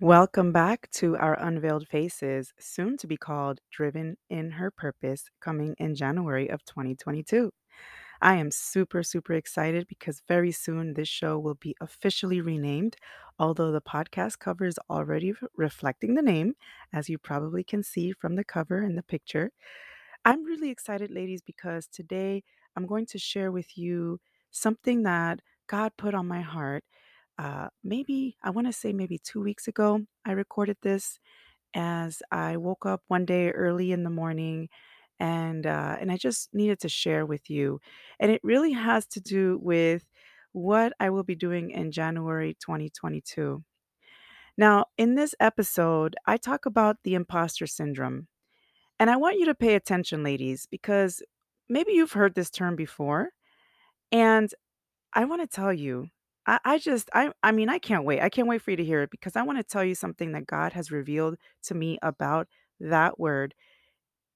Welcome back to our Unveiled Faces, soon to be called Driven in Her Purpose, coming in January of 2022. I am super, super excited because very soon this show will be officially renamed, although the podcast cover is already reflecting the name, as you probably can see from the cover and the picture. I'm really excited, ladies, because today I'm going to share with you something that God put on my heart. Uh, maybe, I want to say maybe two weeks ago, I recorded this as I woke up one day early in the morning and uh, and I just needed to share with you. And it really has to do with what I will be doing in January 2022. Now, in this episode, I talk about the imposter syndrome. And I want you to pay attention, ladies, because maybe you've heard this term before. And I want to tell you, I, I just, I, I mean, I can't wait. I can't wait for you to hear it because I want to tell you something that God has revealed to me about that word.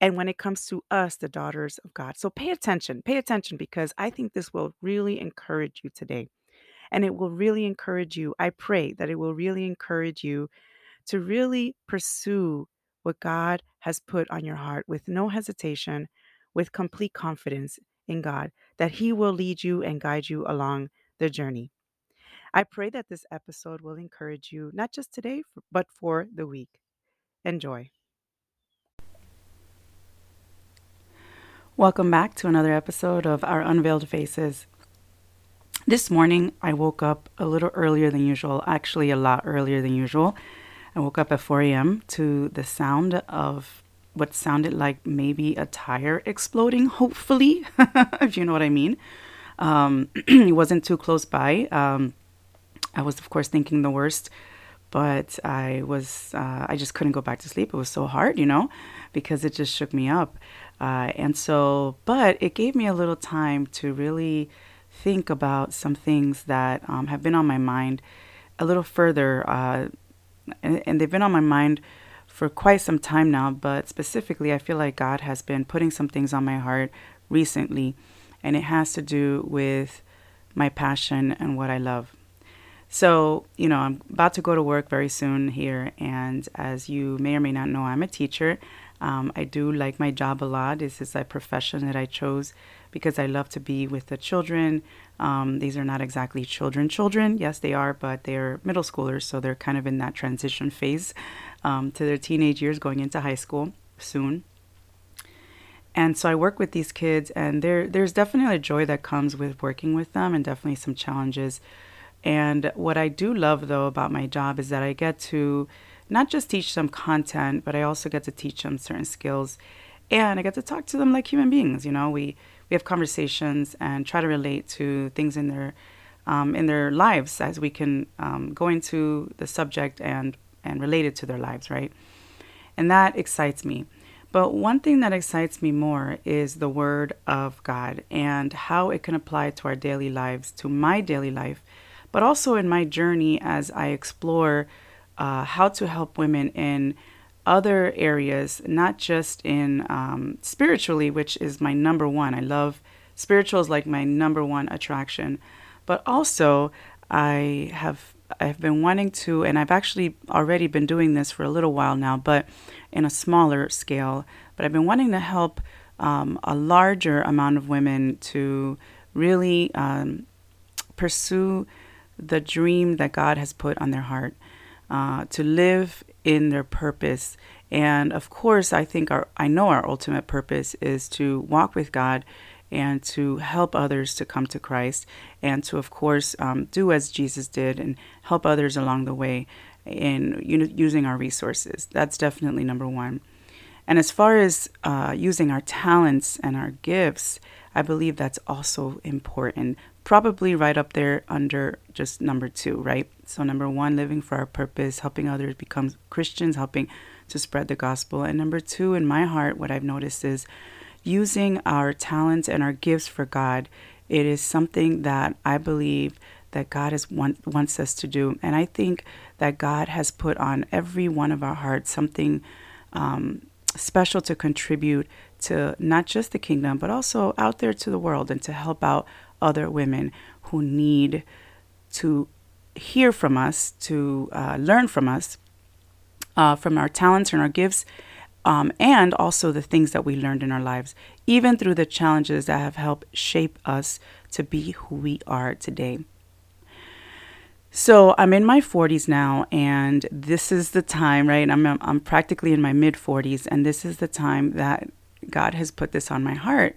And when it comes to us, the daughters of God. So pay attention, pay attention because I think this will really encourage you today. And it will really encourage you. I pray that it will really encourage you to really pursue what God has put on your heart with no hesitation, with complete confidence in God, that He will lead you and guide you along the journey. I pray that this episode will encourage you, not just today, but for the week. Enjoy. Welcome back to another episode of Our Unveiled Faces. This morning, I woke up a little earlier than usual, actually, a lot earlier than usual. I woke up at 4 a.m. to the sound of what sounded like maybe a tire exploding, hopefully, if you know what I mean. Um, it wasn't too close by. Um, I was, of course, thinking the worst, but I was, uh, I just couldn't go back to sleep. It was so hard, you know, because it just shook me up. Uh, and so, but it gave me a little time to really think about some things that um, have been on my mind a little further. Uh, and, and they've been on my mind for quite some time now, but specifically, I feel like God has been putting some things on my heart recently, and it has to do with my passion and what I love. So, you know, I'm about to go to work very soon here, and as you may or may not know, I'm a teacher. Um, I do like my job a lot. This is a profession that I chose because I love to be with the children. Um, these are not exactly children, children. Yes, they are, but they're middle schoolers, so they're kind of in that transition phase um, to their teenage years, going into high school soon. And so I work with these kids, and there there's definitely a joy that comes with working with them, and definitely some challenges. And what I do love though about my job is that I get to not just teach them content, but I also get to teach them certain skills, and I get to talk to them like human beings. You know, we we have conversations and try to relate to things in their um, in their lives as we can um, go into the subject and and relate it to their lives, right? And that excites me. But one thing that excites me more is the Word of God and how it can apply to our daily lives, to my daily life, but also in my journey as I explore uh, how to help women in other areas, not just in um, spiritually, which is my number one. I love spiritual is like my number one attraction, but also I have I've been wanting to, and I've actually already been doing this for a little while now, but in a smaller scale. But I've been wanting to help um, a larger amount of women to really um, pursue the dream that God has put on their heart, uh, to live in their purpose. And of course, I think our, I know our ultimate purpose is to walk with God and to help others to come to Christ and to, of course, um, do as Jesus did and help others along the way in you know, using our resources. That's definitely number one. And as far as uh, using our talents and our gifts, I believe that's also important. Probably right up there under just number two, right? So, number one, living for our purpose, helping others become Christians, helping to spread the gospel. And number two, in my heart, what I've noticed is using our talents and our gifts for God. It is something that I believe that God has want, wants us to do. And I think that God has put on every one of our hearts something um, special to contribute to not just the kingdom, but also out there to the world and to help out other women who need to hear from us, to uh, learn from us, uh, from our talents and our gifts, um, and also the things that we learned in our lives, even through the challenges that have helped shape us to be who we are today. So I'm in my 40s now, and this is the time, right? I'm I'm practically in my mid 40s, and this is the time that God has put this on my heart.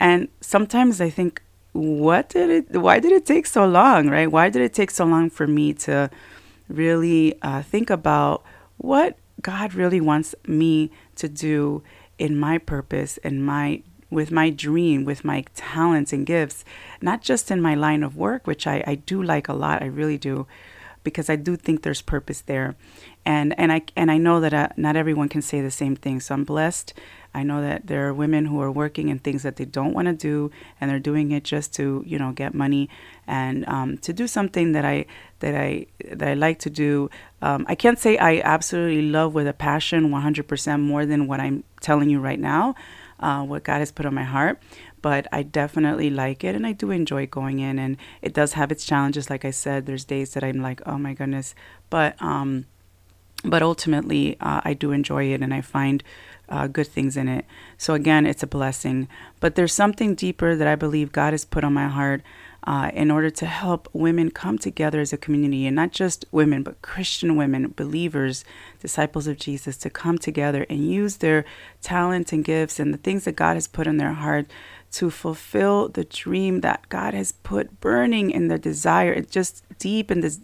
And sometimes I think, what did it? Why did it take so long, right? Why did it take so long for me to really uh, think about what God really wants me to do in my purpose and my with my dream, with my talents and gifts, not just in my line of work, which I, I do like a lot, I really do, because I do think there's purpose there, and and I and I know that uh, not everyone can say the same thing. So I'm blessed. I know that there are women who are working in things that they don't want to do, and they're doing it just to you know get money and um, to do something that I that I that I like to do. Um, I can't say I absolutely love with a passion 100% more than what I'm telling you right now uh, what God has put on my heart. But I definitely like it and I do enjoy going in. And it does have its challenges. Like I said, there's days that I'm like, oh my goodness. But, um, but ultimately, uh, I do enjoy it and I find uh, good things in it. So again, it's a blessing. But there's something deeper that I believe God has put on my heart uh, in order to help women come together as a community, and not just women, but Christian women, believers, disciples of Jesus, to come together and use their talents and gifts and the things that God has put in their heart to fulfill the dream that God has put burning in their desire, and just deep in this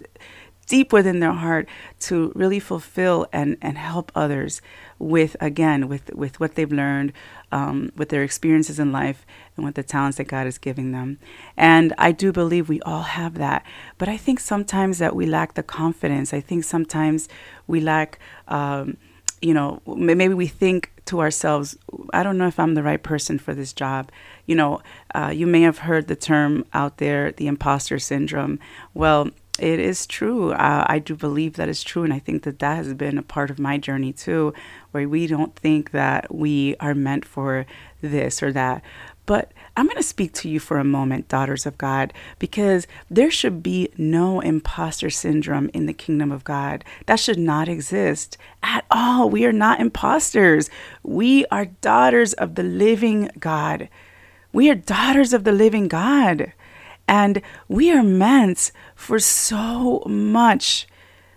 deep within their heart to really fulfill and, and help others with again with with what they've learned um, with their experiences in life and with the talents that god is giving them. And i do believe we all have that but i think sometimes that we lack the confidence. I think sometimes we lack um, you know maybe we think to ourselves i don't know if i'm the right person for this job you know uh, you may have heard the term out there the imposter syndrome well it is true. Uh, I do believe that is true. And I think that that has been a part of my journey too, where we don't think that we are meant for this or that. But I'm going to speak to you for a moment, daughters of God, because there should be no imposter syndrome in the kingdom of God. That should not exist at all. We are not imposters. We are daughters of the living God. We are daughters of the living God. And we are meant for so much,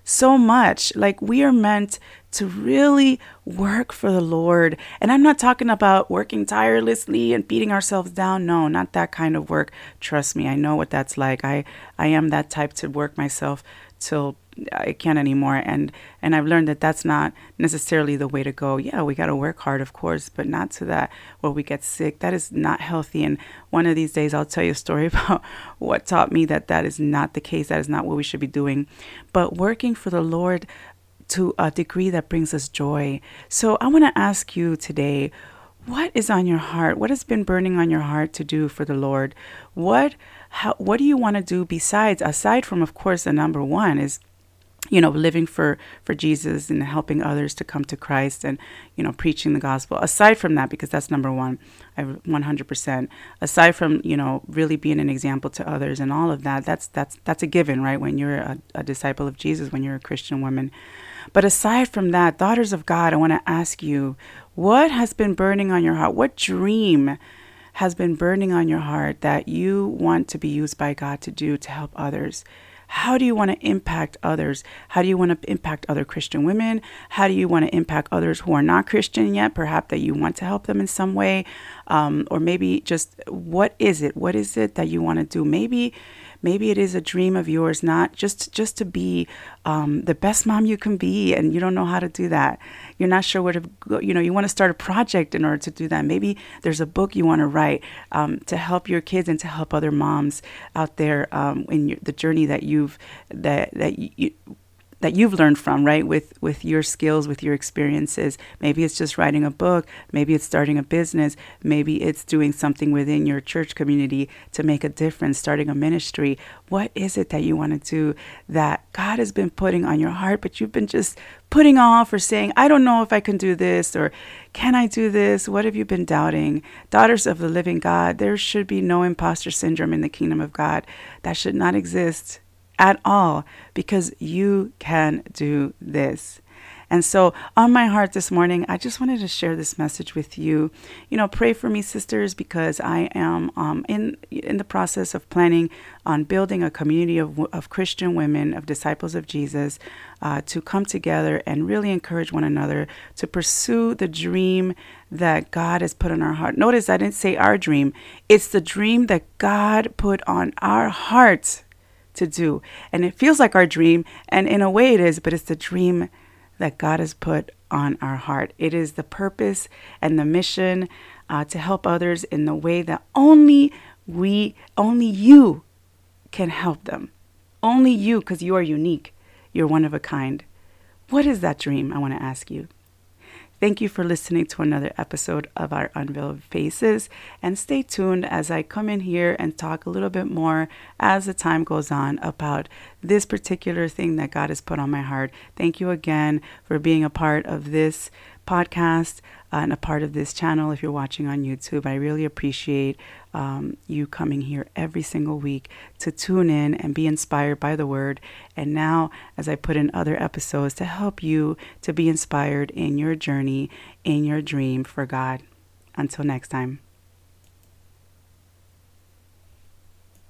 so much. Like we are meant to really work for the Lord. And I'm not talking about working tirelessly and beating ourselves down. No, not that kind of work. Trust me, I know what that's like. I I am that type to work myself till I can't anymore. And and I've learned that that's not necessarily the way to go. Yeah, we got to work hard, of course, but not to that where we get sick. That is not healthy. And one of these days, I'll tell you a story about what taught me that that is not the case. That is not what we should be doing. But working for the Lord to a degree that brings us joy. So I want to ask you today. What is on your heart? What has been burning on your heart to do for the Lord? What how, what do you want to do besides aside from of course the number one is you know living for for jesus and helping others to come to christ and you know preaching the gospel. Aside from that because that's number one i 100% aside from you know really being an example to others and all of that that's that's that's a given right? When you're a, a disciple of jesus when you're a christian woman. But aside from that daughters of god i want to ask you what has been burning on your heart? What dream has been burning on your heart that you want to be used by god to do to help others how do you want to impact others? How do you want to impact other Christian women? How do you want to impact others who are not Christian yet? Perhaps that you want to help them in some way. Um, or maybe just what is it? What is it that you want to do? Maybe maybe it is a dream of yours not just just to be um, the best mom you can be and you don't know how to do that. You're not sure where to go you know you want to start a project in order to do that. Maybe there's a book you want to write um, to help your kids and to help other moms out there um, in your, the journey that you've that that you that you've learned from, right? With with your skills, with your experiences. Maybe it's just writing a book, maybe it's starting a business, maybe it's doing something within your church community to make a difference, starting a ministry. What is it that you want to do that God has been putting on your heart, but you've been just putting off or saying, I don't know if I can do this or can I do this? What have you been doubting? Daughters of the living God, there should be no imposter syndrome in the kingdom of God. That should not exist at all because you can do this. And so, on my heart this morning, I just wanted to share this message with you. You know, pray for me, sisters, because I am um, in in the process of planning on building a community of, of Christian women, of disciples of Jesus, uh, to come together and really encourage one another to pursue the dream that God has put on our heart. Notice I didn't say our dream, it's the dream that God put on our hearts to do. And it feels like our dream, and in a way it is, but it's the dream that God has put on our heart. It is the purpose and the mission uh, to help others in the way that only we, only you can help them. Only you, because you are unique. You're one of a kind. What is that dream? I want to ask you. Thank you for listening to another episode of our Unveiled Faces. And stay tuned as I come in here and talk a little bit more as the time goes on about this particular thing that God has put on my heart. Thank you again for being a part of this podcast uh, and a part of this channel if you're watching on YouTube. I really appreciate um, you coming here every single week to tune in and be inspired by the word. And now, as I put in other episodes, to help you to be inspired in your journey, in your dream for God. Until next time.